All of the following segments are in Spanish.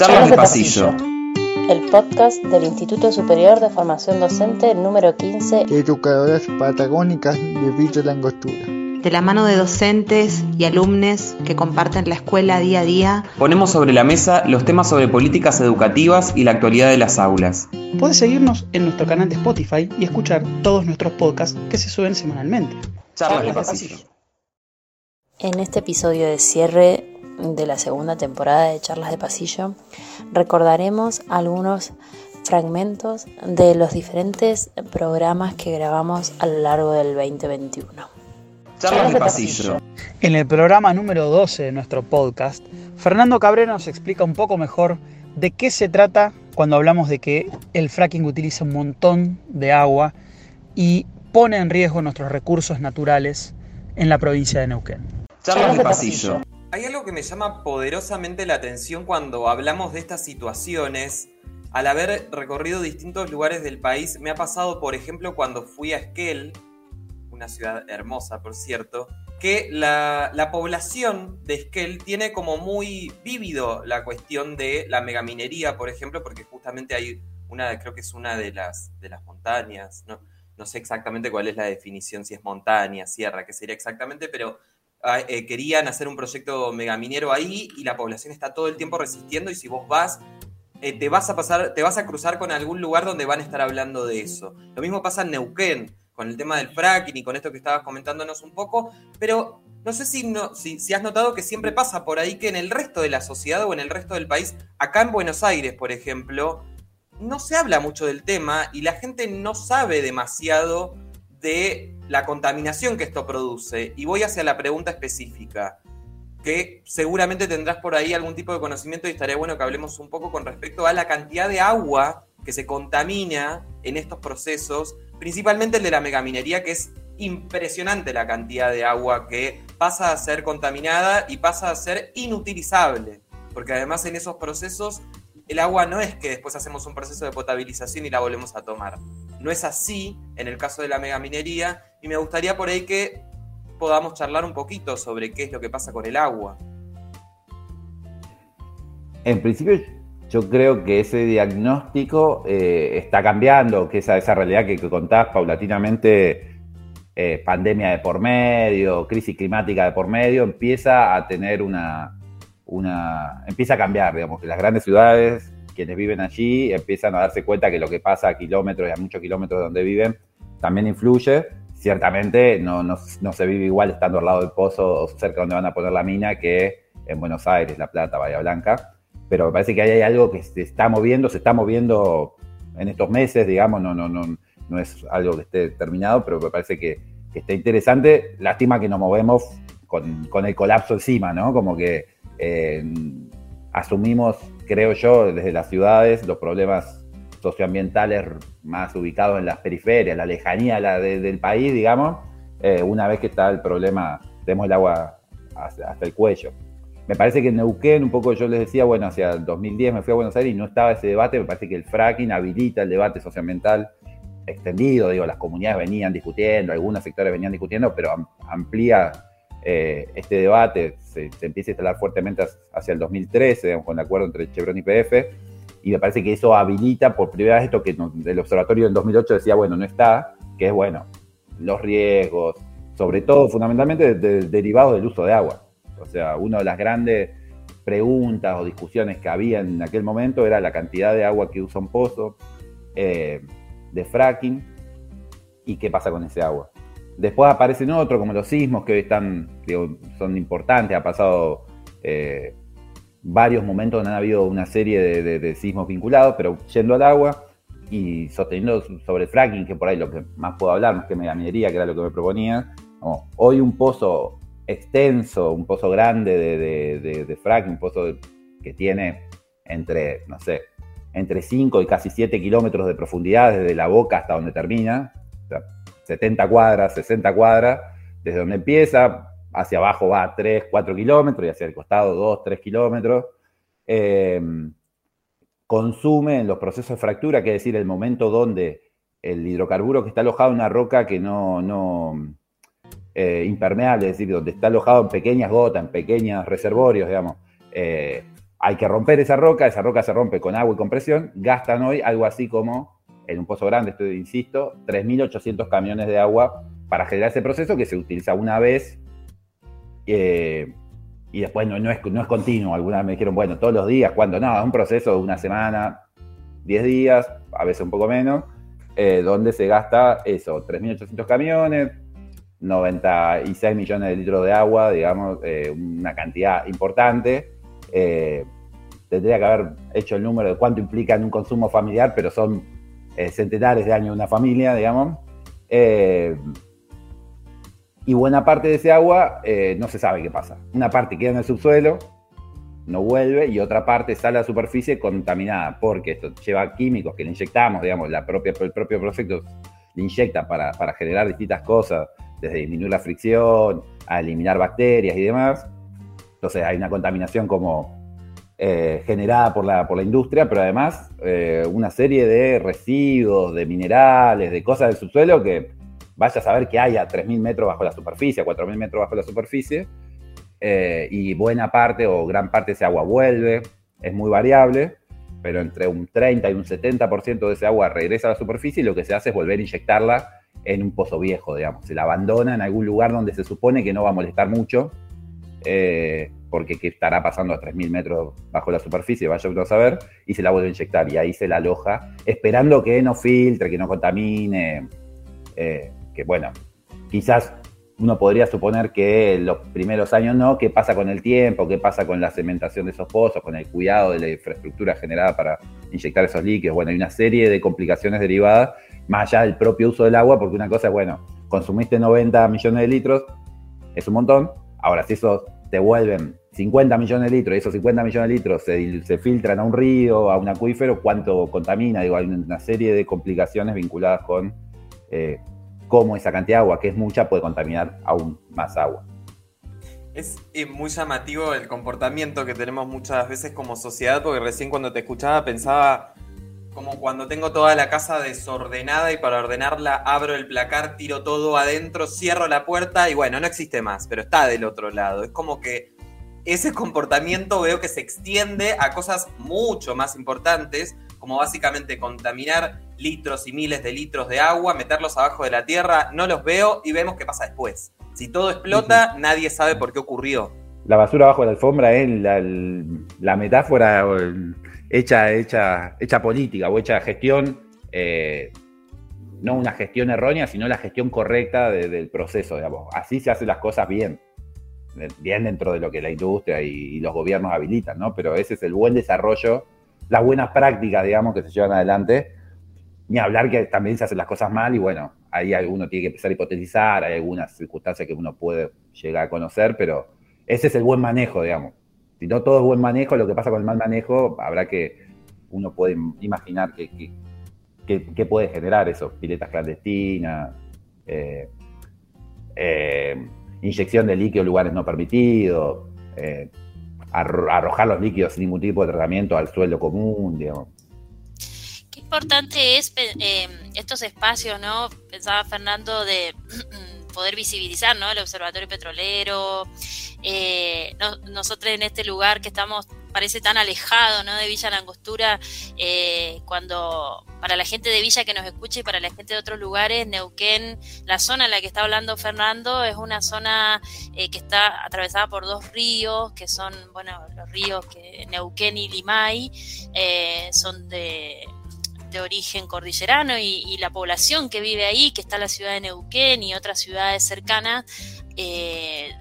Charlas de pasillo. El podcast del Instituto Superior de Formación Docente número 15. Educadoras patagónicas de Villa Langostura. De la mano de docentes y alumnos que comparten la escuela día a día. Ponemos sobre la mesa los temas sobre políticas educativas y la actualidad de las aulas. Puedes seguirnos en nuestro canal de Spotify y escuchar todos nuestros podcasts que se suben semanalmente. Charlas de pasillo. En este episodio de cierre de la segunda temporada de Charlas de Pasillo, recordaremos algunos fragmentos de los diferentes programas que grabamos a lo largo del 2021. Charlas de pasillo. En el programa número 12 de nuestro podcast, Fernando Cabrera nos explica un poco mejor de qué se trata cuando hablamos de que el fracking utiliza un montón de agua y pone en riesgo nuestros recursos naturales en la provincia de Neuquén. Charlas de pasillo. Hay algo que me llama poderosamente la atención cuando hablamos de estas situaciones. Al haber recorrido distintos lugares del país, me ha pasado, por ejemplo, cuando fui a Esquel, una ciudad hermosa, por cierto, que la, la población de Esquel tiene como muy vívido la cuestión de la megaminería, por ejemplo, porque justamente hay una, creo que es una de las, de las montañas, ¿no? no sé exactamente cuál es la definición, si es montaña, sierra, qué sería exactamente, pero eh, querían hacer un proyecto megaminero ahí y la población está todo el tiempo resistiendo y si vos vas, eh, te vas a pasar, te vas a cruzar con algún lugar donde van a estar hablando de eso. Lo mismo pasa en Neuquén, con el tema del fracking y con esto que estabas comentándonos un poco, pero no sé si, no, si has notado que siempre pasa por ahí que en el resto de la sociedad o en el resto del país, acá en Buenos Aires, por ejemplo, no se habla mucho del tema y la gente no sabe demasiado de la contaminación que esto produce. Y voy hacia la pregunta específica, que seguramente tendrás por ahí algún tipo de conocimiento y estaría bueno que hablemos un poco con respecto a la cantidad de agua que se contamina en estos procesos, principalmente el de la megaminería, que es impresionante la cantidad de agua que pasa a ser contaminada y pasa a ser inutilizable, porque además en esos procesos el agua no es que después hacemos un proceso de potabilización y la volvemos a tomar. No es así en el caso de la megaminería y me gustaría por ahí que podamos charlar un poquito sobre qué es lo que pasa con el agua. En principio, yo creo que ese diagnóstico eh, está cambiando, que esa, realidad que, que contás paulatinamente, eh, pandemia de por medio, crisis climática de por medio, empieza a tener una, una, empieza a cambiar, digamos, las grandes ciudades, quienes viven allí, empiezan a darse cuenta que lo que pasa a kilómetros y a muchos kilómetros de donde viven también influye. Ciertamente no, no, no se vive igual estando al lado del pozo o cerca donde van a poner la mina que en Buenos Aires, La Plata, Bahía Blanca. Pero me parece que hay algo que se está moviendo, se está moviendo en estos meses, digamos, no, no, no, no es algo que esté terminado, pero me parece que, que está interesante. Lástima que nos movemos con, con el colapso encima, ¿no? Como que eh, asumimos, creo yo, desde las ciudades los problemas socioambientales más ubicados en las periferias, la lejanía la de, del país, digamos, eh, una vez que está el problema, tenemos el agua hasta, hasta, el cuello. Me parece que en Neuquén, un poco yo les decía, bueno, hacia el 2010 me fui a Buenos Aires y no estaba ese debate, me parece que el fracking habilita el debate socioambiental extendido, digo, las comunidades venían discutiendo, algunos sectores venían discutiendo, pero amplía eh, este debate se, empieza a instalar fuertemente hacia el 2013, digamos, con el acuerdo entre Chevron y PF, y me parece que eso habilita por primera vez esto que el observatorio en 2008 decía, bueno, no está, que es, bueno, los riesgos, sobre todo, fundamentalmente, de, de, derivados del uso de agua. O sea, una de las grandes preguntas o discusiones que había en aquel momento era la cantidad de agua que usa un pozo, eh, de fracking, y qué pasa con ese agua. Después aparecen otros, como los sismos, que hoy están, digo, son importantes. Ha pasado eh, varios momentos donde han habido una serie de, sismos vinculados, pero yendo al agua y sosteniendo sobre el fracking, que por ahí lo que más puedo hablar, más que megaminería, que era lo que me proponía. Hoy un pozo extenso, un pozo grande de, fracking, un pozo que tiene entre, no sé, entre 5 y casi 7 kilómetros de profundidad desde la boca hasta donde termina. 70 cuadras, 60 cuadras, desde donde empieza, hacia abajo va 3, 4 kilómetros y hacia el costado 2, 3 kilómetros. Eh, consume en los procesos de fractura, que es decir, el momento donde el hidrocarburo que está alojado en una roca que no, no eh, impermeable, es decir, donde está alojado en pequeñas gotas, en pequeños reservorios, digamos, eh, hay que romper esa roca, esa roca se rompe con agua y con presión, gastan hoy algo así como, en un pozo grande, esto insisto, 3.800 camiones de agua para generar ese proceso que se utiliza una vez eh, y después no, es, no es continuo. Algunas me dijeron, bueno, todos los días, cuando no, es un proceso de una semana, 10 días, a veces un poco menos, eh, donde se gasta eso, 3.800 camiones, 96 millones de litros de agua, digamos, eh, una cantidad importante. Tendría que haber hecho el número de cuánto implica en un consumo familiar, pero son eh, centenares de años una familia, digamos. y buena parte de ese agua no se sabe qué pasa. Una parte queda en el subsuelo, no vuelve, y otra parte sale a la superficie contaminada, porque esto lleva químicos que le inyectamos, digamos, la propia, el propio proyecto le inyecta para, para generar distintas cosas, desde disminuir la fricción, a eliminar bacterias y demás. Entonces hay una contaminación como eh, generada por la, por la industria, pero además eh, una serie de residuos, de minerales, de cosas del subsuelo que vaya a saber que hay a 3.000 metros bajo la superficie, a 4.000 metros bajo la superficie, eh, y buena parte o gran parte de ese agua vuelve, es muy variable, pero entre un 30 y un 70% de ese agua regresa a la superficie y lo que se hace es volver a inyectarla en un pozo viejo, digamos. Se la abandona en algún lugar donde se supone que no va a molestar mucho, eh, porque que estará pasando a 3.000 metros bajo la superficie, vaya uno a saber, y se la vuelve a inyectar y ahí se la aloja, esperando que no filtre, que no contamine, eh, que bueno, quizás uno podría suponer que los primeros años no, qué pasa con el tiempo, qué pasa con la cementación de esos pozos, con el cuidado de la infraestructura generada para inyectar esos líquidos. Bueno, hay una serie de complicaciones derivadas más allá del propio uso del agua, porque una cosa es, bueno, consumiste 90 millones de litros, es un montón. Ahora, si esos te vuelven 50 millones de litros y esos 50 millones de litros se, filtran a un río, a un acuífero, ¿cuánto contamina? Digo, hay una serie de complicaciones vinculadas con eh, cómo esa cantidad de agua, que es mucha, puede contaminar aún más agua. Es eh, muy llamativo el comportamiento que tenemos muchas veces como sociedad, porque recién cuando te escuchaba pensaba como cuando tengo toda la casa desordenada y para ordenarla abro el placar, tiro todo adentro, cierro la puerta y bueno, no existe más, pero está del otro lado. Es como que ese comportamiento veo que se extiende a cosas mucho más importantes, como básicamente contaminar litros y miles de litros de agua, meterlos abajo de la tierra, no los veo y vemos qué pasa después. Si todo explota, nadie sabe por qué ocurrió. La basura abajo de la alfombra es la, la metáfora hecha, hecha, hecha política o hecha gestión, eh, no una gestión errónea, sino la gestión correcta del proceso, digamos. Así se hacen las cosas bien, bien dentro de lo que la industria y, los gobiernos habilitan, ¿no? Pero ese es el buen desarrollo, las buenas prácticas, digamos, que se llevan adelante. Ni hablar que también se hacen las cosas mal y bueno, ahí alguno tiene que empezar a hipotetizar, hay algunas circunstancias que uno puede llegar a conocer, pero ese es el buen manejo, digamos. Si no todo es buen manejo, lo que pasa con el mal manejo, habrá que, uno puede imaginar que, puede generar eso, piletas clandestinas, eh, eh, inyección de líquido en lugares no permitidos, eh, arrojar los líquidos sin ningún tipo de tratamiento al suelo común, digamos. Qué importante es estos espacios, ¿no? Pensaba Fernando de poder visibilizar, ¿no? El Observatorio Petrolero, eh, nosotros en este lugar que estamos parece tan alejado ¿no? de Villa Langostura, eh, cuando para la gente de Villa que nos escucha y para la gente de otros lugares, Neuquén, la zona en la que está hablando Fernando, es una zona eh, que está atravesada por dos ríos, que son, bueno, los ríos que Neuquén y Limay, son de de origen cordillerano y, la población que vive ahí, que está la ciudad de Neuquén y otras ciudades cercanas, eh,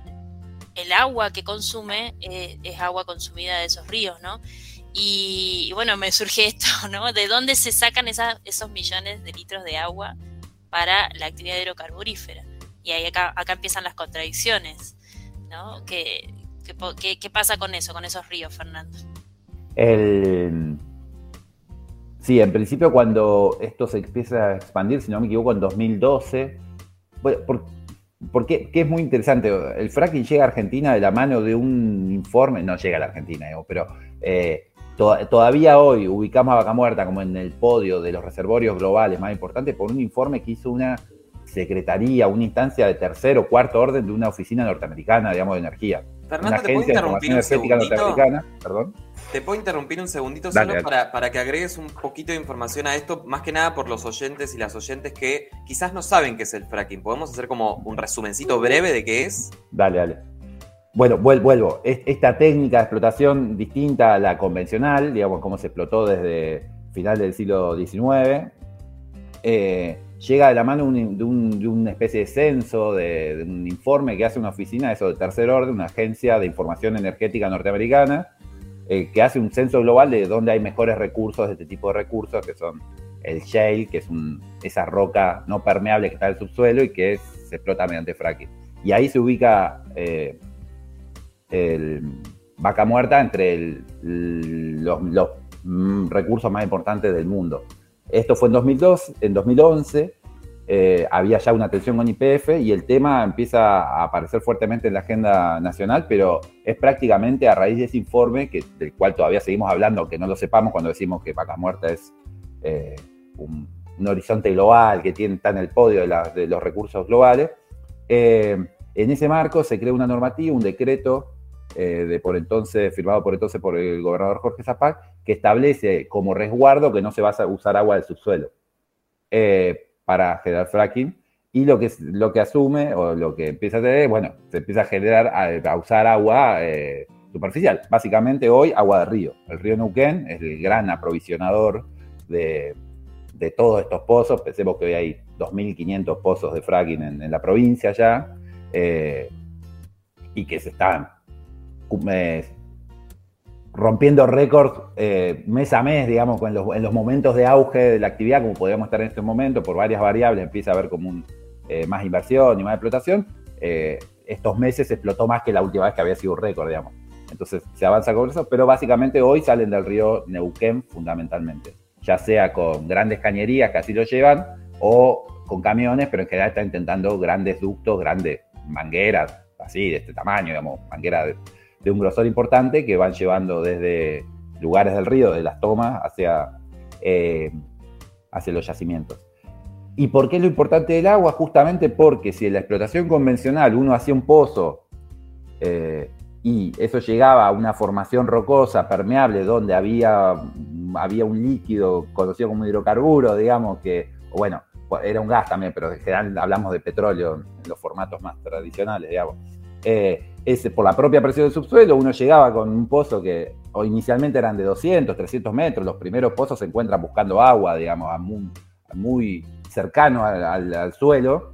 el agua que consume eh, es agua consumida de esos ríos, ¿no? Y, bueno, me surge esto, ¿no? ¿De dónde se sacan esos millones de litros de agua para la actividad hidrocarburífera? Y ahí acá, acá empiezan las contradicciones, ¿no? ¿Qué, qué, pasa con eso, con esos ríos, Fernando? Sí, en principio cuando esto se empieza a expandir, si no me equivoco, en 2012, bueno, por, porque es muy interesante. El fracking llega a Argentina de la mano de un informe, no llega a la Argentina, pero eh, todavía hoy ubicamos a Vaca Muerta como en el podio de los reservorios globales más importantes por un informe que hizo una secretaría, una instancia de tercer o cuarto orden de una oficina norteamericana, digamos, de energía. Fernando, una agencia de información energética norteamericana, perdón. Te puedo interrumpir un segundito Dale, solo dale. Para, para que agregues un poquito de información a esto, más que nada por los oyentes y las oyentes que quizás no saben qué es el fracking. ¿Podemos hacer como un resumencito breve de qué es? Dale, dale. Bueno, vuel- vuelvo. Es- Esta técnica de explotación distinta a la convencional, digamos, como se explotó desde final del siglo XIX, eh, llega de la mano un- de, un- de una especie de censo, de, de un informe que hace una oficina, eso de tercer orden, una agencia de información energética norteamericana, eh, que hace un censo global de dónde hay mejores recursos de este tipo de recursos, que son el shale, que es esa roca no permeable que está en el subsuelo y que se explota mediante fracking. Y ahí se ubica eh, el vaca muerta entre los, mm, recursos más importantes del mundo. Esto fue en 2002, en 2011 eh, había ya una tensión con IPF y el tema empieza a aparecer fuertemente en la agenda nacional, pero es prácticamente a raíz de ese informe, que, del cual todavía seguimos hablando, aunque no lo sepamos cuando decimos que vaca muerta es eh, un, horizonte global que tiene, está en el podio de, los recursos globales. Eh, en ese marco se crea una normativa, un decreto de por entonces, firmado por entonces por el gobernador Jorge Zapac, que establece como resguardo que no se va a usar agua del subsuelo para generar fracking. Y lo que, lo que asume o lo que empieza a tener, bueno, se empieza a generar, a, usar agua eh, superficial. Básicamente hoy agua de río. El río Neuquén es el gran aprovisionador de, de todos estos pozos. Pensemos que hoy hay 2.500 pozos de fracking en, en la provincia ya. eh, y que se están eh, rompiendo récords eh, mes a mes, digamos, con los, en los momentos de auge de la actividad, como podríamos estar en este momento, por varias variables, empieza a haber como un, eh, más inversión y más explotación. Eh, estos meses se explotó más que la última vez que había sido un récord, digamos. Entonces se avanza con eso, pero básicamente hoy salen del río Neuquén fundamentalmente, ya sea con grandes cañerías que así lo llevan o con camiones, pero en general están intentando grandes ductos, grandes mangueras, así de este tamaño, digamos, mangueras de, de un grosor importante que van llevando desde lugares del río, de las tomas, hacia, eh, hacia los yacimientos. ¿Y por qué es lo importante del agua? Justamente porque si en la explotación convencional uno hacía un pozo eh, y eso llegaba a una formación rocosa, permeable, donde había, había un líquido conocido como hidrocarburo, digamos, que, bueno, era un gas también, pero en general hablamos de petróleo en los formatos más tradicionales, digamos. Eh, ese, por la propia presión del subsuelo, uno llegaba con un pozo que o inicialmente eran de 200, 300 metros, los primeros pozos se encuentran buscando agua, digamos, muy, cercano al, al, suelo,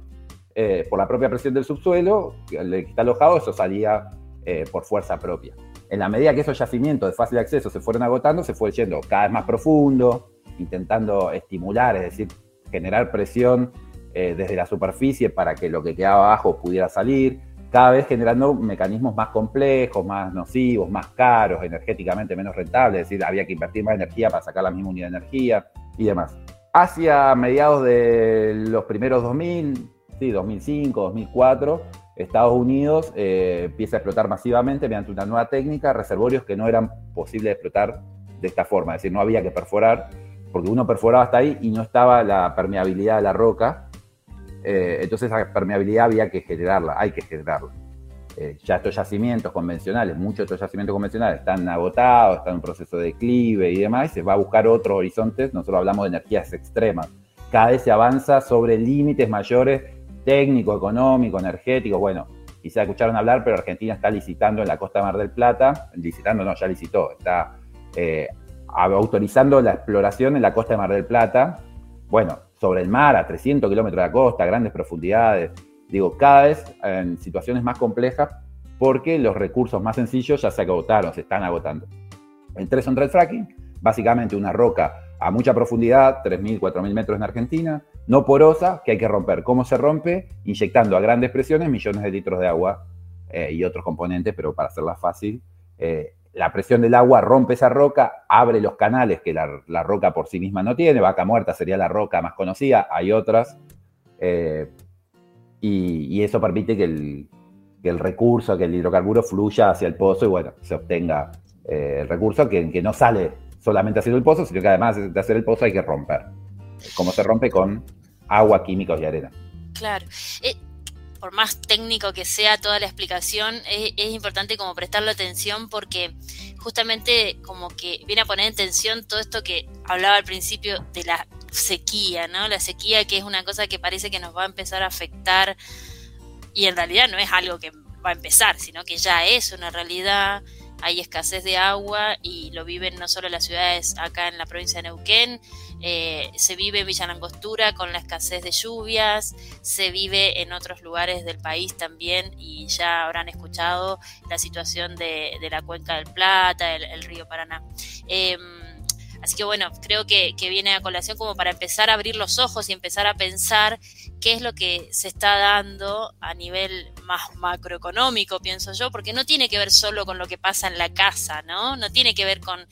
eh, por la propia presión del subsuelo, el que está alojado, eso salía eh, por fuerza propia. En la medida que esos yacimientos de fácil acceso se fueron agotando, se fue yendo cada vez más profundo, intentando estimular, es decir, generar presión eh, desde la superficie para que lo que quedaba abajo pudiera salir, cada vez generando mecanismos más complejos, más nocivos, más caros, energéticamente menos rentables, es decir, había que invertir más energía para sacar la misma unidad de energía y demás. Hacia mediados de los primeros 2000, sí, 2005, 2004, Estados Unidos eh, empieza a explotar masivamente mediante una nueva técnica reservorios que no eran posibles explotar de esta forma, es decir, no había que perforar, porque uno perforaba hasta ahí y no estaba la permeabilidad de la roca, eh, entonces esa permeabilidad había que generarla, hay que generarla. Eh, ya estos yacimientos convencionales, muchos de estos yacimientos convencionales están agotados, están en un proceso de declive y demás, y se va a buscar otros horizontes, nosotros hablamos de energías extremas, cada vez se avanza sobre límites mayores técnico, económico, energético, bueno, quizá escucharon hablar, pero Argentina está licitando en la costa de Mar del Plata, licitando no, ya licitó, está eh, autorizando la exploración en la costa de Mar del Plata, bueno, sobre el mar, a 300 kilómetros de la costa, a grandes profundidades, digo, cada vez en situaciones más complejas porque los recursos más sencillos ya se agotaron, se están agotando. El 3 on 3 fracking, básicamente una roca a mucha profundidad, 3.000, 4.000 metros en Argentina, no porosa, que hay que romper. ¿Cómo se rompe? Inyectando a grandes presiones millones de litros de agua eh, y otros componentes, pero para hacerla fácil, eh, la presión del agua rompe esa roca, abre los canales que la, roca por sí misma no tiene, vaca muerta sería la roca más conocida, hay otras, eh, y, eso permite que el, que el, recurso, que el hidrocarburo fluya hacia el pozo y bueno, se obtenga eh, el recurso que, que, no sale solamente haciendo el pozo, sino que además de hacer el pozo hay que romper, como se rompe con agua, químicos y arena. Claro. Eh, por más técnico que sea toda la explicación, es, importante como prestarle atención porque justamente como que viene a poner en tensión todo esto que hablaba al principio de la sequía, ¿no? La sequía que es una cosa que parece que nos va a empezar a afectar y en realidad no es algo que va a empezar, sino que ya es una realidad hay escasez de agua y lo viven no solo las ciudades acá en la provincia de Neuquén, eh, se vive en Villa Langostura con la escasez de lluvias, se vive en otros lugares del país también y ya habrán escuchado la situación de, la cuenca del Plata, el, río Paraná. Em, Así que bueno, creo que, viene a colación como para empezar a abrir los ojos y empezar a pensar qué es lo que se está dando a nivel más macroeconómico, pienso yo, porque no tiene que ver solo con lo que pasa en la casa, ¿no? No tiene que ver con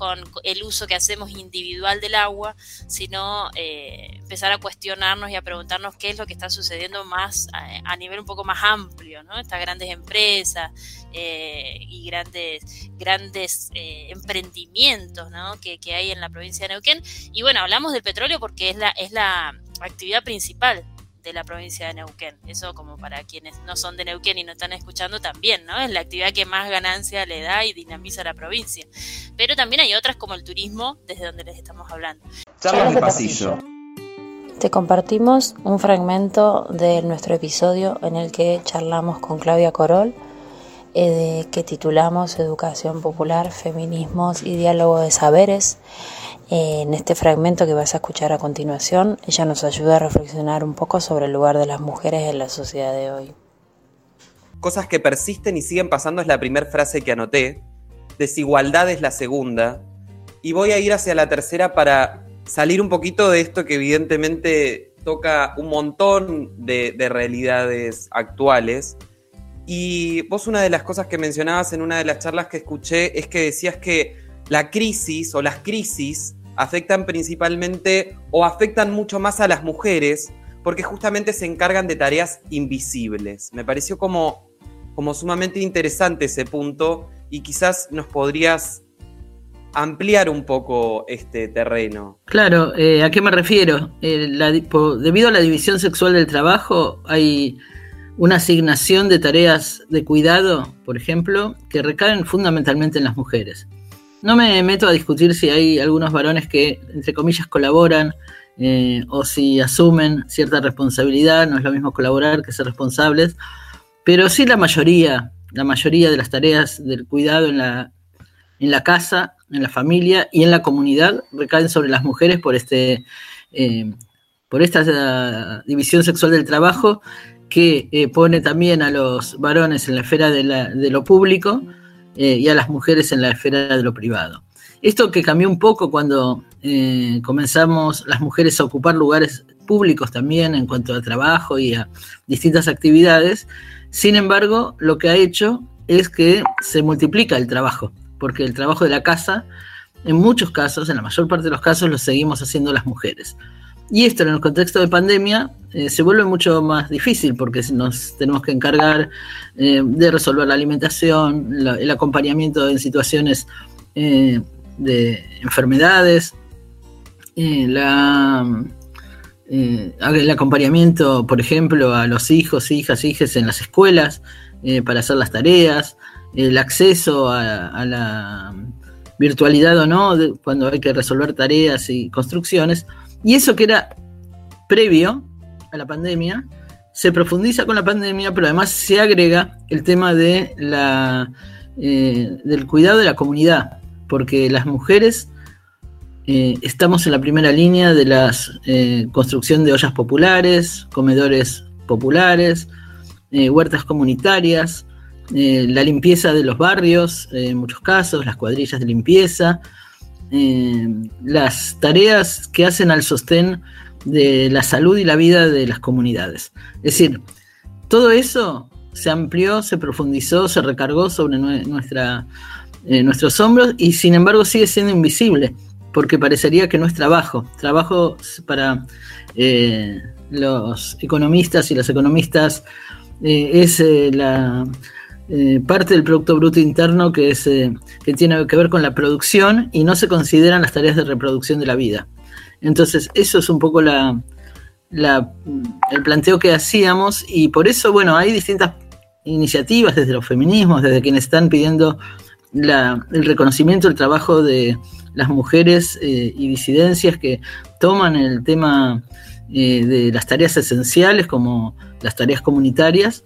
con el uso que hacemos individual del agua, sino eh, empezar a cuestionarnos y a preguntarnos qué es lo que está sucediendo más a, nivel un poco más amplio, ¿no? Estas grandes empresas eh, y grandes, grandes eh, emprendimientos que, que hay en la provincia de Neuquén. Y bueno, hablamos del petróleo porque es la, es la actividad principal de la provincia de Neuquén. Eso como para quienes no son de Neuquén y no están escuchando también, ¿no? Es la actividad que más ganancia le da y dinamiza a la provincia. Pero también hay otras como el turismo, desde donde les estamos hablando. Charlas de pasillo. Te compartimos un fragmento de nuestro episodio en el que charlamos con Claudia Corol, eh, que titulamos Educación Popular, Feminismos y Diálogo de Saberes en este fragmento que vas a escuchar a continuación, ella nos ayuda a reflexionar un poco sobre el lugar de las mujeres en la sociedad de hoy. Cosas que persisten y siguen pasando es la primera frase que anoté. Desigualdad es la segunda. Y voy a ir hacia la tercera para salir un poquito de esto que evidentemente toca un montón de, de realidades actuales. Y vos una de las cosas que mencionabas en una de las charlas que escuché es que decías que la crisis o las crisis afectan principalmente o afectan mucho más a las mujeres porque justamente se encargan de tareas invisibles. Me pareció como, como sumamente interesante ese punto y quizás nos podrías ampliar un poco este terreno. Claro, eh, ¿a qué me refiero? Eh, debido a la división sexual del trabajo hay una asignación de tareas de cuidado, por ejemplo, que recaen fundamentalmente en las mujeres. No me meto a discutir si hay algunos varones que, entre comillas, colaboran eh, o si asumen cierta responsabilidad, no es lo mismo colaborar que ser responsables, pero sí la mayoría, la mayoría de las tareas del cuidado en la, en la casa, en la familia y en la comunidad recaen sobre las mujeres por este eh, por esta división sexual del trabajo que eh, pone también a los varones en la esfera de, de lo público eh, y a las mujeres en la esfera de lo privado. Esto que cambió un poco cuando eh, comenzamos las mujeres a ocupar lugares públicos también en cuanto a trabajo y a distintas actividades, sin embargo, lo que ha hecho es que se multiplica el trabajo, porque el trabajo de la casa, en muchos casos, en la mayor parte de los casos, lo seguimos haciendo las mujeres. Y esto en el contexto de pandemia eh, se vuelve mucho más difícil porque nos tenemos que encargar eh, de resolver la alimentación, el acompañamiento en situaciones eh, de enfermedades, el acompañamiento, por ejemplo, a los hijos, hijas, hijas en las escuelas para hacer las tareas, el acceso a, la virtualidad o no, cuando hay que resolver tareas y construcciones. Y eso que era previo a la pandemia, se profundiza con la pandemia, pero además se agrega el tema de la, eh, del cuidado de la comunidad, porque las mujeres eh, estamos en la primera línea de la eh, construcción de ollas populares, comedores populares, huertas comunitarias, la limpieza de los barrios, en muchos casos, las cuadrillas de limpieza, eh, las tareas que hacen al sostén de la salud y la vida de las comunidades. Es decir, todo eso se amplió, se profundizó, se recargó sobre nuestra, eh, nuestros hombros y sin embargo sigue siendo invisible, porque parecería que no es trabajo. Trabajo para eh, los economistas y las economistas es la eh, parte del Producto Bruto Interno que, es, eh, que tiene que ver con la producción y no se consideran las tareas de reproducción de la vida. Entonces, eso es un poco la, el planteo que hacíamos y por eso, bueno, hay distintas iniciativas desde los feminismos, desde quienes están pidiendo el reconocimiento del trabajo de las mujeres eh, y disidencias que toman el tema de las tareas esenciales como las tareas comunitarias,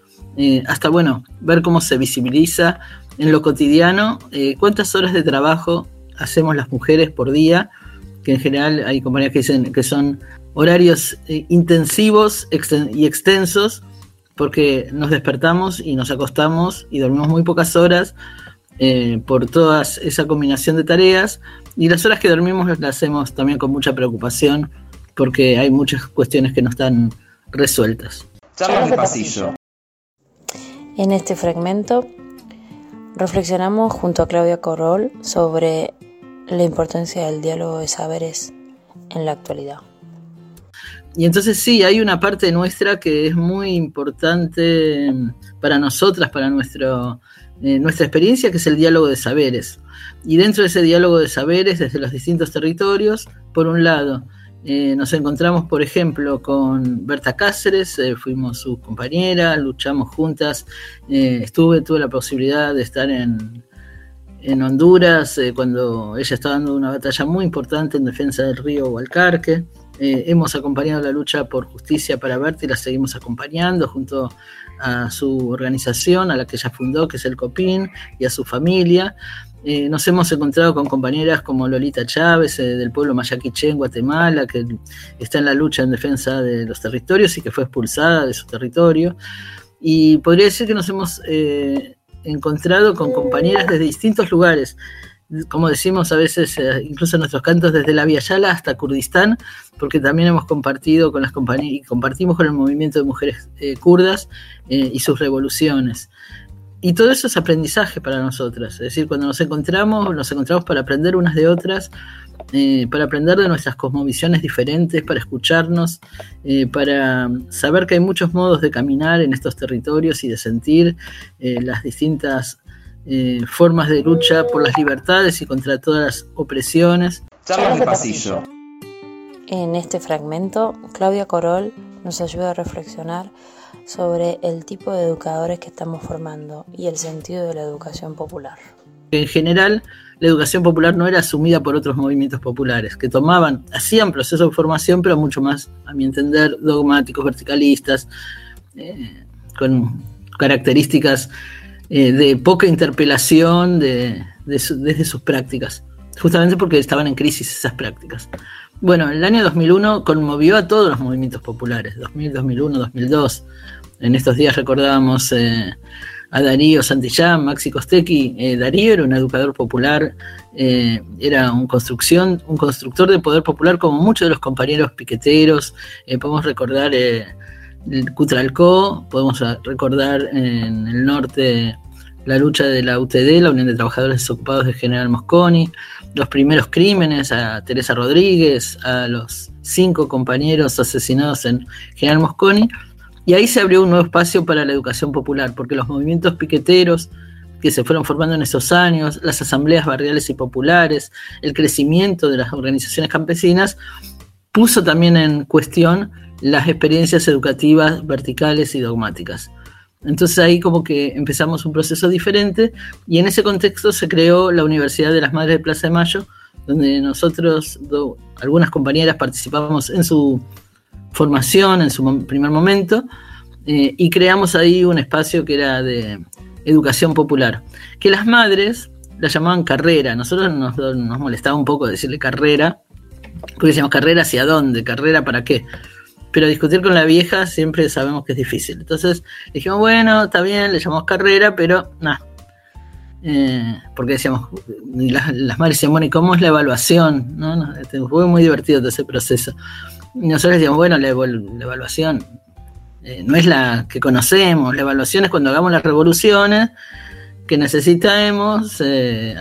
hasta bueno, ver cómo se visibiliza en lo cotidiano cuántas horas de trabajo hacemos las mujeres por día, que en general hay compañías que dicen que son horarios intensivos y extensos, porque nos despertamos y nos acostamos y dormimos muy pocas horas eh, por toda esa combinación de tareas y las horas que dormimos las hacemos también con mucha preocupación porque hay muchas cuestiones que no están resueltas. Charlas de pasillo. En este fragmento reflexionamos junto a Claudia Corrol sobre la importancia del diálogo de saberes en la actualidad. Y entonces sí, hay una parte nuestra que es muy importante para nosotras, para nuestro, eh, nuestra experiencia, que es el diálogo de saberes. Y dentro de ese diálogo de saberes, desde los distintos territorios, por un lado, eh, nos encontramos, por ejemplo, con Berta Cáceres, eh, fuimos su compañera, luchamos juntas, estuve, tuve la posibilidad de estar en, en Honduras cuando ella estaba dando una batalla muy importante en defensa del río Hualcarque. Eh, hemos acompañado la lucha por justicia para Berta y la seguimos acompañando junto a su organización, a la que ella fundó, que es el COPIN, y a su familia. Eh, nos hemos encontrado con compañeras como Lolita Chávez, eh, del pueblo mayaquiche en Guatemala, que está en la lucha en defensa de los territorios y que fue expulsada de su territorio. Y podría decir que nos hemos encontrado con compañeras desde distintos lugares como decimos a veces, eh, incluso en nuestros cantos desde la Via Yala hasta Kurdistán, porque también hemos compartido con las compañías y compartimos con el movimiento de mujeres eh, kurdas eh, y sus revoluciones. Y todo eso es aprendizaje para nosotras, es decir, cuando nos encontramos, nos encontramos para aprender unas de otras, para aprender de nuestras cosmovisiones diferentes, para escucharnos, para saber que hay muchos modos de caminar en estos territorios y de sentir las distintas eh, formas de lucha por las libertades y contra todas las opresiones. Charlas de pasillo. En este fragmento, Claudia Corol nos ayuda a reflexionar sobre el tipo de educadores que estamos formando y el sentido de la educación popular. En general, la educación popular no era asumida por otros movimientos populares, que tomaban, hacían procesos de formación, pero mucho más, a mi entender, dogmáticos, verticalistas, eh, con características eh, de poca interpelación de, desde sus prácticas, justamente porque estaban en crisis esas prácticas. Bueno, el año 2001 conmovió a todos los movimientos populares, 2000, 2001, 2002. En estos días recordábamos eh, a Darío Santillán, Maxi Costecchi. Eh, Darío era un educador popular, era un, construcción, un constructor de poder popular como muchos de los compañeros piqueteros. podemos recordar Cutralcó, podemos recordar en el norte la lucha de la UTD, la Unión de Trabajadores Desocupados de General Mosconi, los primeros crímenes a Teresa Rodríguez, a los cinco compañeros asesinados en General Mosconi, y ahí se abrió un nuevo espacio para la educación popular, porque los movimientos piqueteros que se fueron formando en esos años, las asambleas barriales y populares, el crecimiento de las organizaciones campesinas, puso también en cuestión las experiencias educativas verticales y dogmáticas. Entonces ahí como que empezamos un proceso diferente y en ese contexto se creó la Universidad de las Madres de Plaza de Mayo, donde nosotros, algunas compañeras participamos en su formación, en su primer momento, eh, y creamos ahí un espacio que era de educación popular, que las madres la llamaban carrera, nosotros nos, nos molestaba un poco decirle carrera, porque decíamos carrera hacia dónde, carrera para qué pero discutir con la vieja siempre sabemos que es difícil. Entonces dijimos, bueno, está bien, le llamamos carrera, pero nada. Eh, porque decíamos, las, madres decían, bueno, ¿y cómo es la evaluación? ¿No? Este, fue muy divertido todo ese proceso. Y nosotros decíamos, bueno, la, evaluación eh, no es la que conocemos, la evaluación es cuando hagamos las revoluciones que necesitamos eh,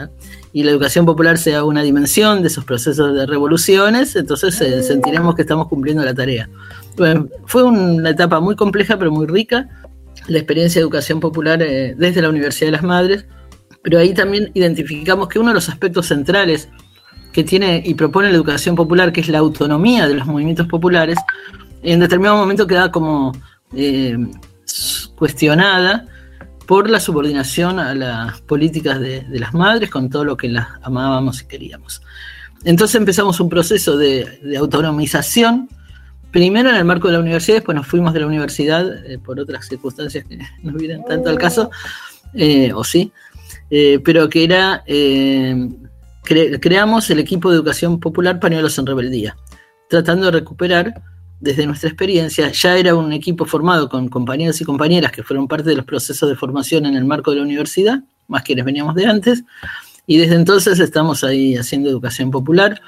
y la educación popular sea una dimensión de esos procesos de revoluciones, entonces sentiremos que estamos cumpliendo la tarea fue una etapa muy compleja pero muy rica, la experiencia de educación popular eh, desde la Universidad de las Madres, pero ahí también identificamos que uno de los aspectos centrales que tiene y propone la educación popular, que es la autonomía de los movimientos populares, en determinado momento queda como eh, cuestionada por la subordinación a las políticas de, las madres con todo lo que las amábamos y queríamos. Entonces empezamos un proceso de, autonomización, primero en el marco de la universidad, después nos fuimos de la universidad eh, por otras circunstancias que no vienen tanto al caso, eh, o sí, eh, pero que era, creamos el equipo de educación popular Pañuelos en Rebeldía, tratando de recuperar desde nuestra experiencia, ya era un equipo formado con compañeros y compañeras que fueron parte de los procesos de formación en el marco de la universidad, más quienes veníamos de antes, y desde entonces estamos ahí haciendo educación popular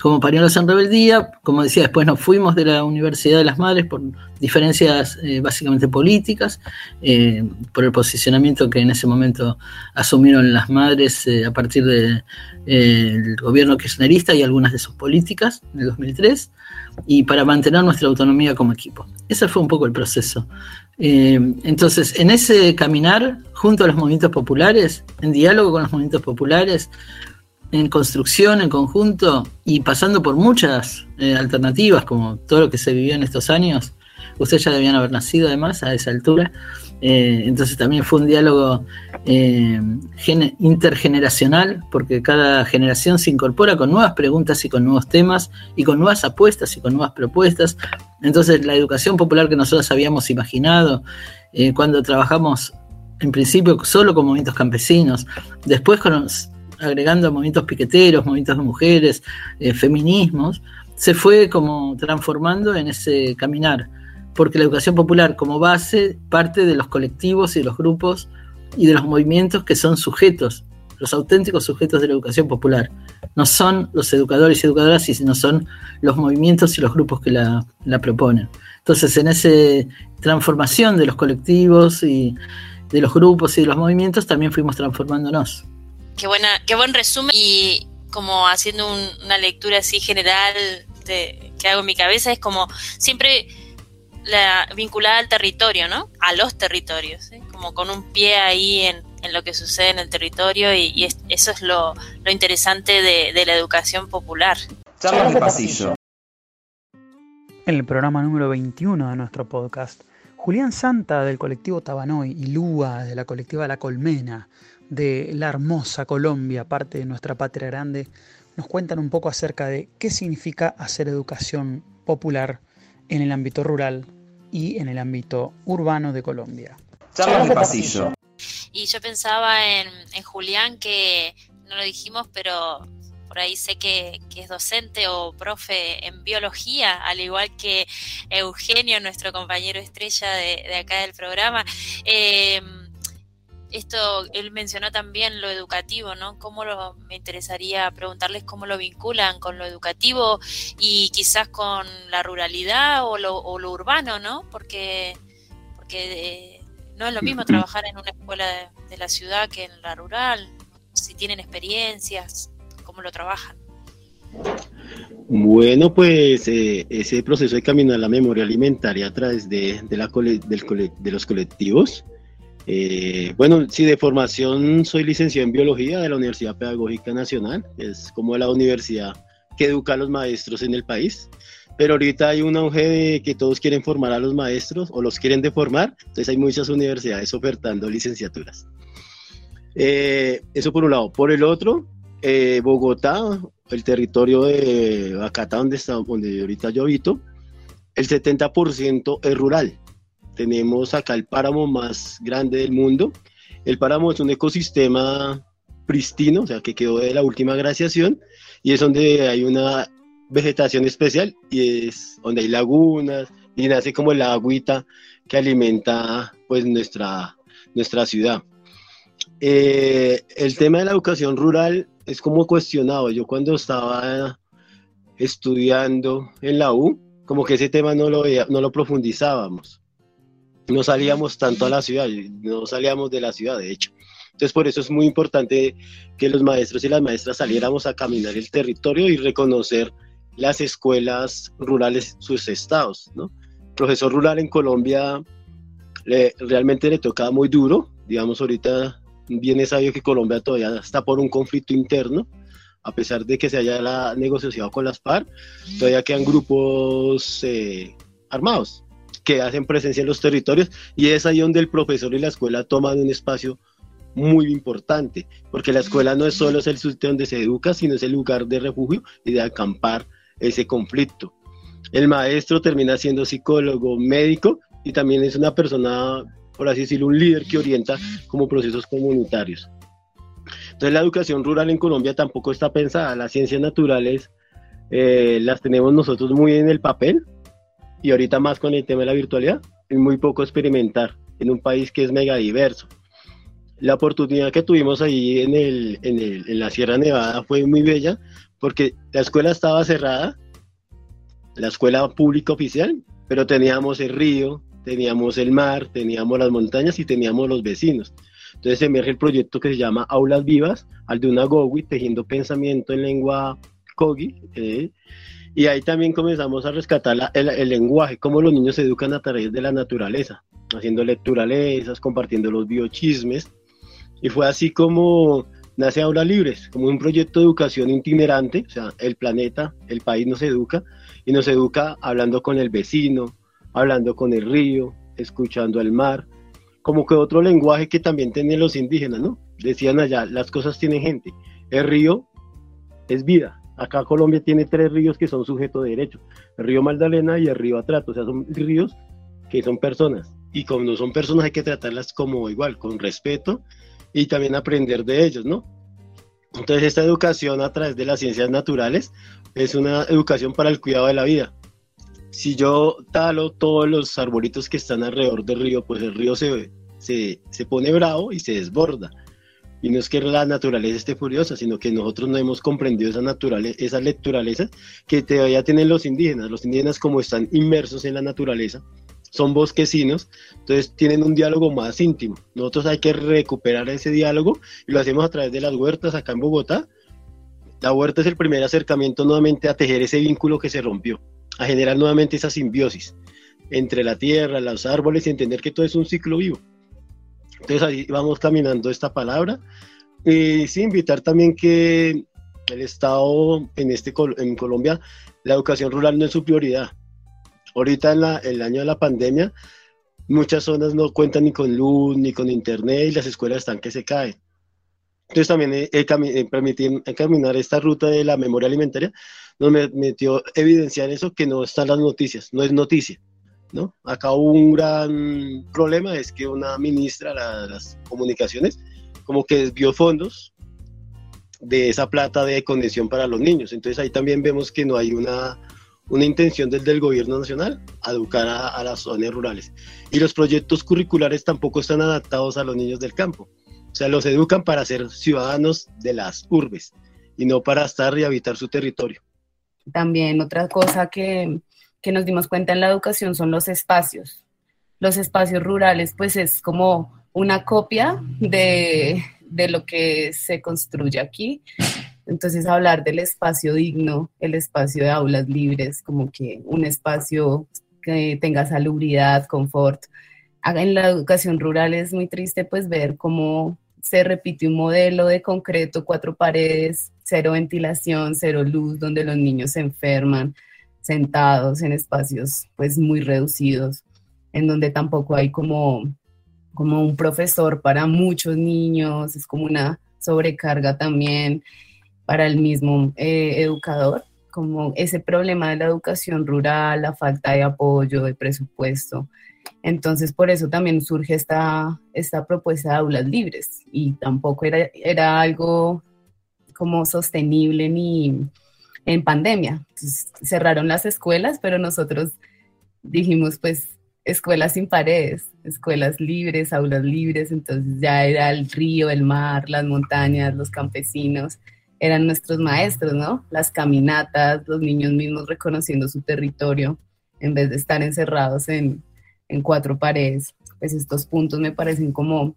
como pañuelos en rebeldía. Como decía, después nos fuimos de la Universidad de las Madres por diferencias eh, básicamente políticas, eh, por el posicionamiento que en ese momento asumieron las madres eh, a partir del gobierno kirchnerista y algunas de sus políticas en el 2003 y para mantener nuestra autonomía como equipo. Ese fue un poco el proceso. Entonces, en ese caminar, junto a los movimientos populares, en diálogo con los movimientos populares, en construcción, en conjunto, y pasando por muchas eh, alternativas, como todo lo que se vivió en estos años, ustedes ya debían haber nacido además a esa altura, eh, entonces también fue un diálogo eh, intergeneracional, porque cada generación se incorpora con nuevas preguntas y con nuevos temas, y con nuevas apuestas y con nuevas propuestas. Entonces la educación popular que nosotros habíamos imaginado cuando trabajamos en principio solo con movimientos campesinos, después con, agregando movimientos piqueteros, movimientos de mujeres, feminismos, se fue como transformando en ese caminar porque la educación popular como base parte de los colectivos y de los grupos y de los movimientos que son sujetos, los auténticos sujetos de la educación popular. No son los educadores y educadoras, sino son los movimientos y los grupos que la, proponen. Entonces, en esa transformación de los colectivos y de los grupos y de los movimientos, también fuimos transformándonos. Qué, buena, qué buen resumen y como haciendo una lectura así general de, que hago en mi cabeza, es como siempre la, vinculada al territorio, ¿no? A los territorios, como con un pie ahí en, lo que sucede en el territorio y, eso es lo, interesante de, la educación popular. Charlas de pasillo. En el programa número 21 de nuestro podcast, Julián Santa del colectivo Tabanoy y Lúa de la colectiva La Colmena de la hermosa Colombia, parte de nuestra patria grande, nos cuentan un poco acerca de qué significa hacer educación popular en el ámbito rural y en el ámbito urbano de Colombia. Charlas de pasillo. Y yo pensaba en, Julián, que no lo dijimos, pero por ahí sé que, es docente o profe en biología, al igual que Eugenio, nuestro compañero estrella de, acá del programa. Eh, esto, él mencionó también lo educativo, ¿no? ¿Cómo lo, me interesaría preguntarles cómo lo vinculan con lo educativo y quizás con la ruralidad o lo, urbano, ¿no? Porque, porque eh, no es lo mismo trabajar en una escuela de, la ciudad que en la rural. Si tienen experiencias, ¿cómo lo trabajan? Bueno, pues eh, ese proceso de caminar la memoria alimentaria a través de, la de los colectivos eh, bueno, sí, de formación soy licenciado en biología de la Universidad Pedagógica Nacional, es como la universidad que educa a los maestros en el país. Pero ahorita hay un auge de que todos quieren formar a los maestros o los quieren deformar, entonces hay muchas universidades ofertando licenciaturas. Eh, eso por un lado. Por el otro, eh, Bogotá, el territorio de Bacata, donde, donde ahorita yo habito, el 70% es rural tenemos acá el páramo más grande del mundo. El páramo es un ecosistema pristino, o sea, que quedó de la última glaciación, y es donde hay una vegetación especial, y es donde hay lagunas, y nace como la agüita que alimenta pues nuestra, nuestra ciudad. Eh, el tema de la educación rural es como cuestionado. Yo cuando estaba estudiando en la U, como que ese tema no lo, no lo profundizábamos no salíamos tanto a la ciudad, no salíamos de la ciudad, de hecho. Entonces, por eso es muy importante que los maestros y las maestras saliéramos a caminar el territorio y reconocer las escuelas rurales, sus estados, ¿no? profesor rural en Colombia realmente le tocaba muy duro, digamos, ahorita viene sabio que Colombia todavía está por un conflicto interno, a pesar de que se haya la negociado con las FARC, todavía quedan grupos eh, armados que hacen presencia en los territorios y es ahí donde el profesor y la escuela toman un espacio muy importante, porque la escuela no es solo el sitio donde se educa, sino es el lugar de refugio y de acampar ese conflicto. El maestro termina siendo psicólogo, médico y también es una persona, por así decirlo, un líder que orienta como procesos comunitarios. Entonces la educación rural en Colombia tampoco está pensada, las ciencias naturales eh, las tenemos nosotros muy en el papel y ahorita más con el tema de la virtualidad, es muy poco experimentar en un país que es mega diverso. La oportunidad que tuvimos ahí en, el, en, el, en la Sierra Nevada fue muy bella porque la escuela estaba cerrada, la escuela pública oficial, pero teníamos el río, teníamos el mar, teníamos las montañas y teníamos los vecinos. Entonces emerge el proyecto que se llama Aulas Vivas, al de una Gowi, tejiendo pensamiento en lengua Kogi. Eh, y ahí también comenzamos a rescatar el, lenguaje, cómo los niños se educan a través de la naturaleza, haciendo lecturalezas, compartiendo los biochismes. Y fue así como nace Aulas Libres, como un proyecto de educación itinerante, o sea, el planeta, el país nos educa, y nos educa hablando con el vecino, hablando con el río, escuchando al mar, como que otro lenguaje que también tienen los indígenas, ¿no? Decían allá, las cosas tienen gente. El río es vida. Acá Colombia tiene tres ríos que son sujetos de derecho. El río Magdalena y el río Atrato. O sea, son ríos que son personas. Y como no son personas hay que tratarlas como igual, con respeto y también aprender de ellos, ¿no? Entonces esta educación a través de las ciencias naturales es una educación para el cuidado de la vida si yo talo todos los arbolitos que están alrededor del río, pues el río se, se, se, pone bravo y se desborda. Y no es que la naturaleza esté furiosa, sino que nosotros no hemos comprendido esa, naturaleza, esa naturaleza que todavía tienen los indígenas. Los indígenas como están inmersos en la naturaleza, son bosquecinos, entonces tienen un diálogo más íntimo. Nosotros hay que recuperar ese diálogo y lo hacemos a través de las huertas acá en Bogotá. La huerta es el primer acercamiento nuevamente a tejer ese vínculo que se rompió a generar nuevamente esa simbiosis entre la tierra, los árboles y entender que todo es un ciclo vivo. Entonces ahí vamos caminando esta palabra. Y sí, invitar también que el Estado en, este, en Colombia, la educación rural no es su prioridad. Ahorita en la, el año de la pandemia, muchas zonas no cuentan ni con luz, ni con internet y las escuelas están que se caen. Entonces también he, he, caminar esta ruta de la memoria alimentaria nos metió evidenciar eso que no están las noticias, no es noticia. ¿No? Acá hubo un gran problema, es que una ministra de las comunicaciones como que desvió fondos de esa plata de conexión para los niños. Entonces ahí también vemos que no hay una, una intención desde el gobierno nacional a educar a, a, las zonas rurales. Y los proyectos curriculares tampoco están adaptados a los niños del campo. O sea, los educan para ser ciudadanos de las urbes y no para estar y habitar su territorio. También otra cosa que, nos dimos cuenta en la educación son los espacios. Los espacios rurales, pues es como una copia de, de lo que se construye aquí. Entonces, hablar del espacio digno, el espacio de aulas libres, como que un espacio que tenga salubridad, confort. En la educación rural es muy triste pues ver cómo se repite un modelo de concreto, cuatro paredes, cero ventilación, cero luz, donde los niños se enferman sentados en espacios pues muy reducidos, en donde tampoco hay como, como un profesor para muchos niños, es como una sobrecarga también para el mismo eh, educador, como ese problema de la educación rural, la falta de apoyo, de presupuesto, entonces, por eso también surge esta, esta propuesta de aulas libres y tampoco era, era algo como sostenible ni en pandemia. cerraron las escuelas, pero nosotros dijimos, pues, escuelas sin paredes, escuelas libres, aulas libres, entonces ya era el río, el mar, las montañas, los campesinos, eran nuestros maestros, ¿no? Las caminatas, los niños mismos reconociendo su territorio, en vez de estar encerrados en, en cuatro paredes. Pues estos puntos me parecen como,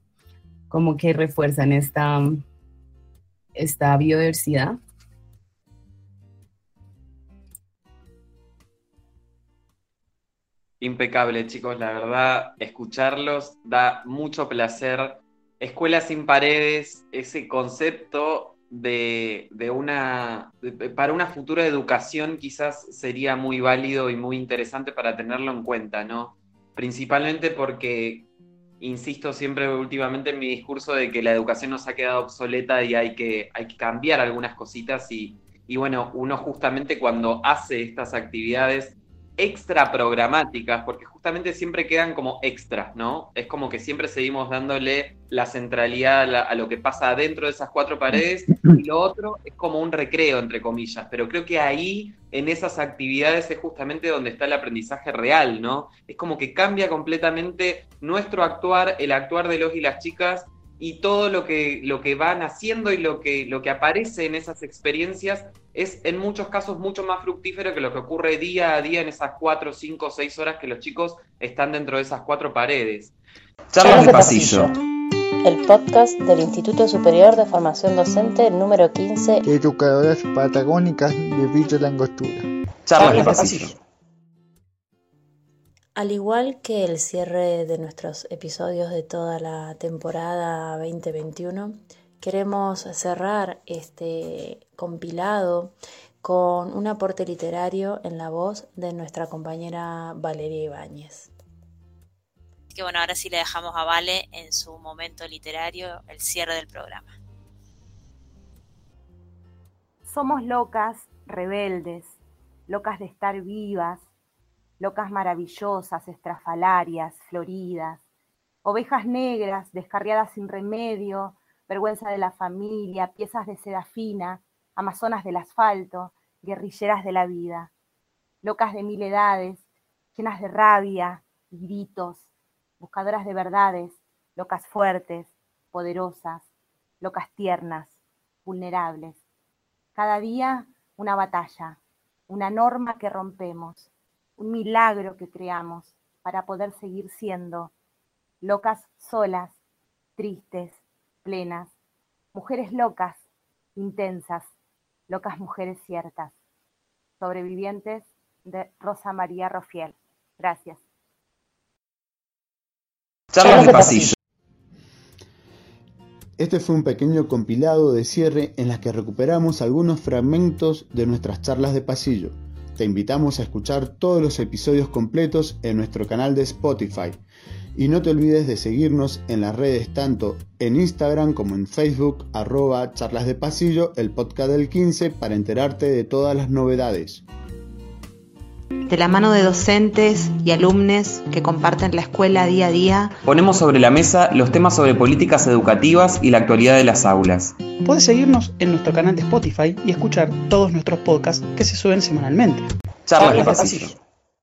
como que refuerzan esta, esta biodiversidad. Impecable, chicos, la verdad, escucharlos da mucho placer. Escuelas sin paredes, ese concepto de, una, para una futura educación quizás sería muy válido y muy interesante para tenerlo en cuenta, ¿no? principalmente porque insisto siempre últimamente en mi discurso de que la educación nos ha quedado obsoleta y hay que, hay que cambiar algunas cositas y, y bueno, uno justamente cuando hace estas actividades extra programáticas, porque justamente siempre quedan como extras, ¿no? Es como que siempre seguimos dándole la centralidad a, lo que pasa dentro de esas cuatro paredes y lo otro es como un recreo, entre comillas, pero creo que ahí, en esas actividades, es justamente donde está el aprendizaje real, ¿no? Es como que cambia completamente nuestro actuar, el actuar de los y las chicas y todo lo que, lo que van haciendo y lo que, lo que aparece en esas experiencias es en muchos casos mucho más fructífero que lo que ocurre día a día en esas cuatro, cinco, seis horas que los chicos están dentro de esas cuatro paredes. Charlas de pasillo. El podcast del Instituto Superior de Formación Docente número 15. Educadoras patagónicas de Villa Langostura. Charlas de pasillo. Al igual que el cierre de nuestros episodios de toda la temporada 2021, queremos cerrar este compilado con un aporte literario en la voz de nuestra compañera Valeria Ibáñez. Que bueno, ahora sí le dejamos a Vale en su momento literario el cierre del programa. Somos locas, rebeldes, locas de estar vivas, locas maravillosas, estrafalarias, floridas, ovejas negras, descarriadas sin remedio, vergüenza de la familia, piezas de seda fina, amazonas del asfalto, guerrilleras de la vida, locas de mil edades, llenas de rabia gritos, buscadoras de verdades, locas fuertes, poderosas, locas tiernas, vulnerables. Cada día una batalla, una norma que rompemos, un milagro que creamos para poder seguir siendo locas solas, tristes, plenas, mujeres locas, intensas, locas mujeres ciertas. Sobrevivientes de Rosa María Rofiel. Gracias. Charlas de pasillo. Este fue un pequeño compilado de cierre en las que recuperamos algunos fragmentos de nuestras charlas de pasillo. Te invitamos a escuchar todos los episodios completos en nuestro canal de Spotify. Y no te olvides de seguirnos en las redes tanto en Instagram como en Facebook, arroba charlas de pasillo, el podcast del 15, para enterarte de todas las novedades. De la mano de docentes y alumnos que comparten la escuela día a día, ponemos sobre la mesa los temas sobre políticas educativas y la actualidad de las aulas. Puedes seguirnos en nuestro canal de Spotify y escuchar todos nuestros podcasts que se suben semanalmente. Charlas de pasillo.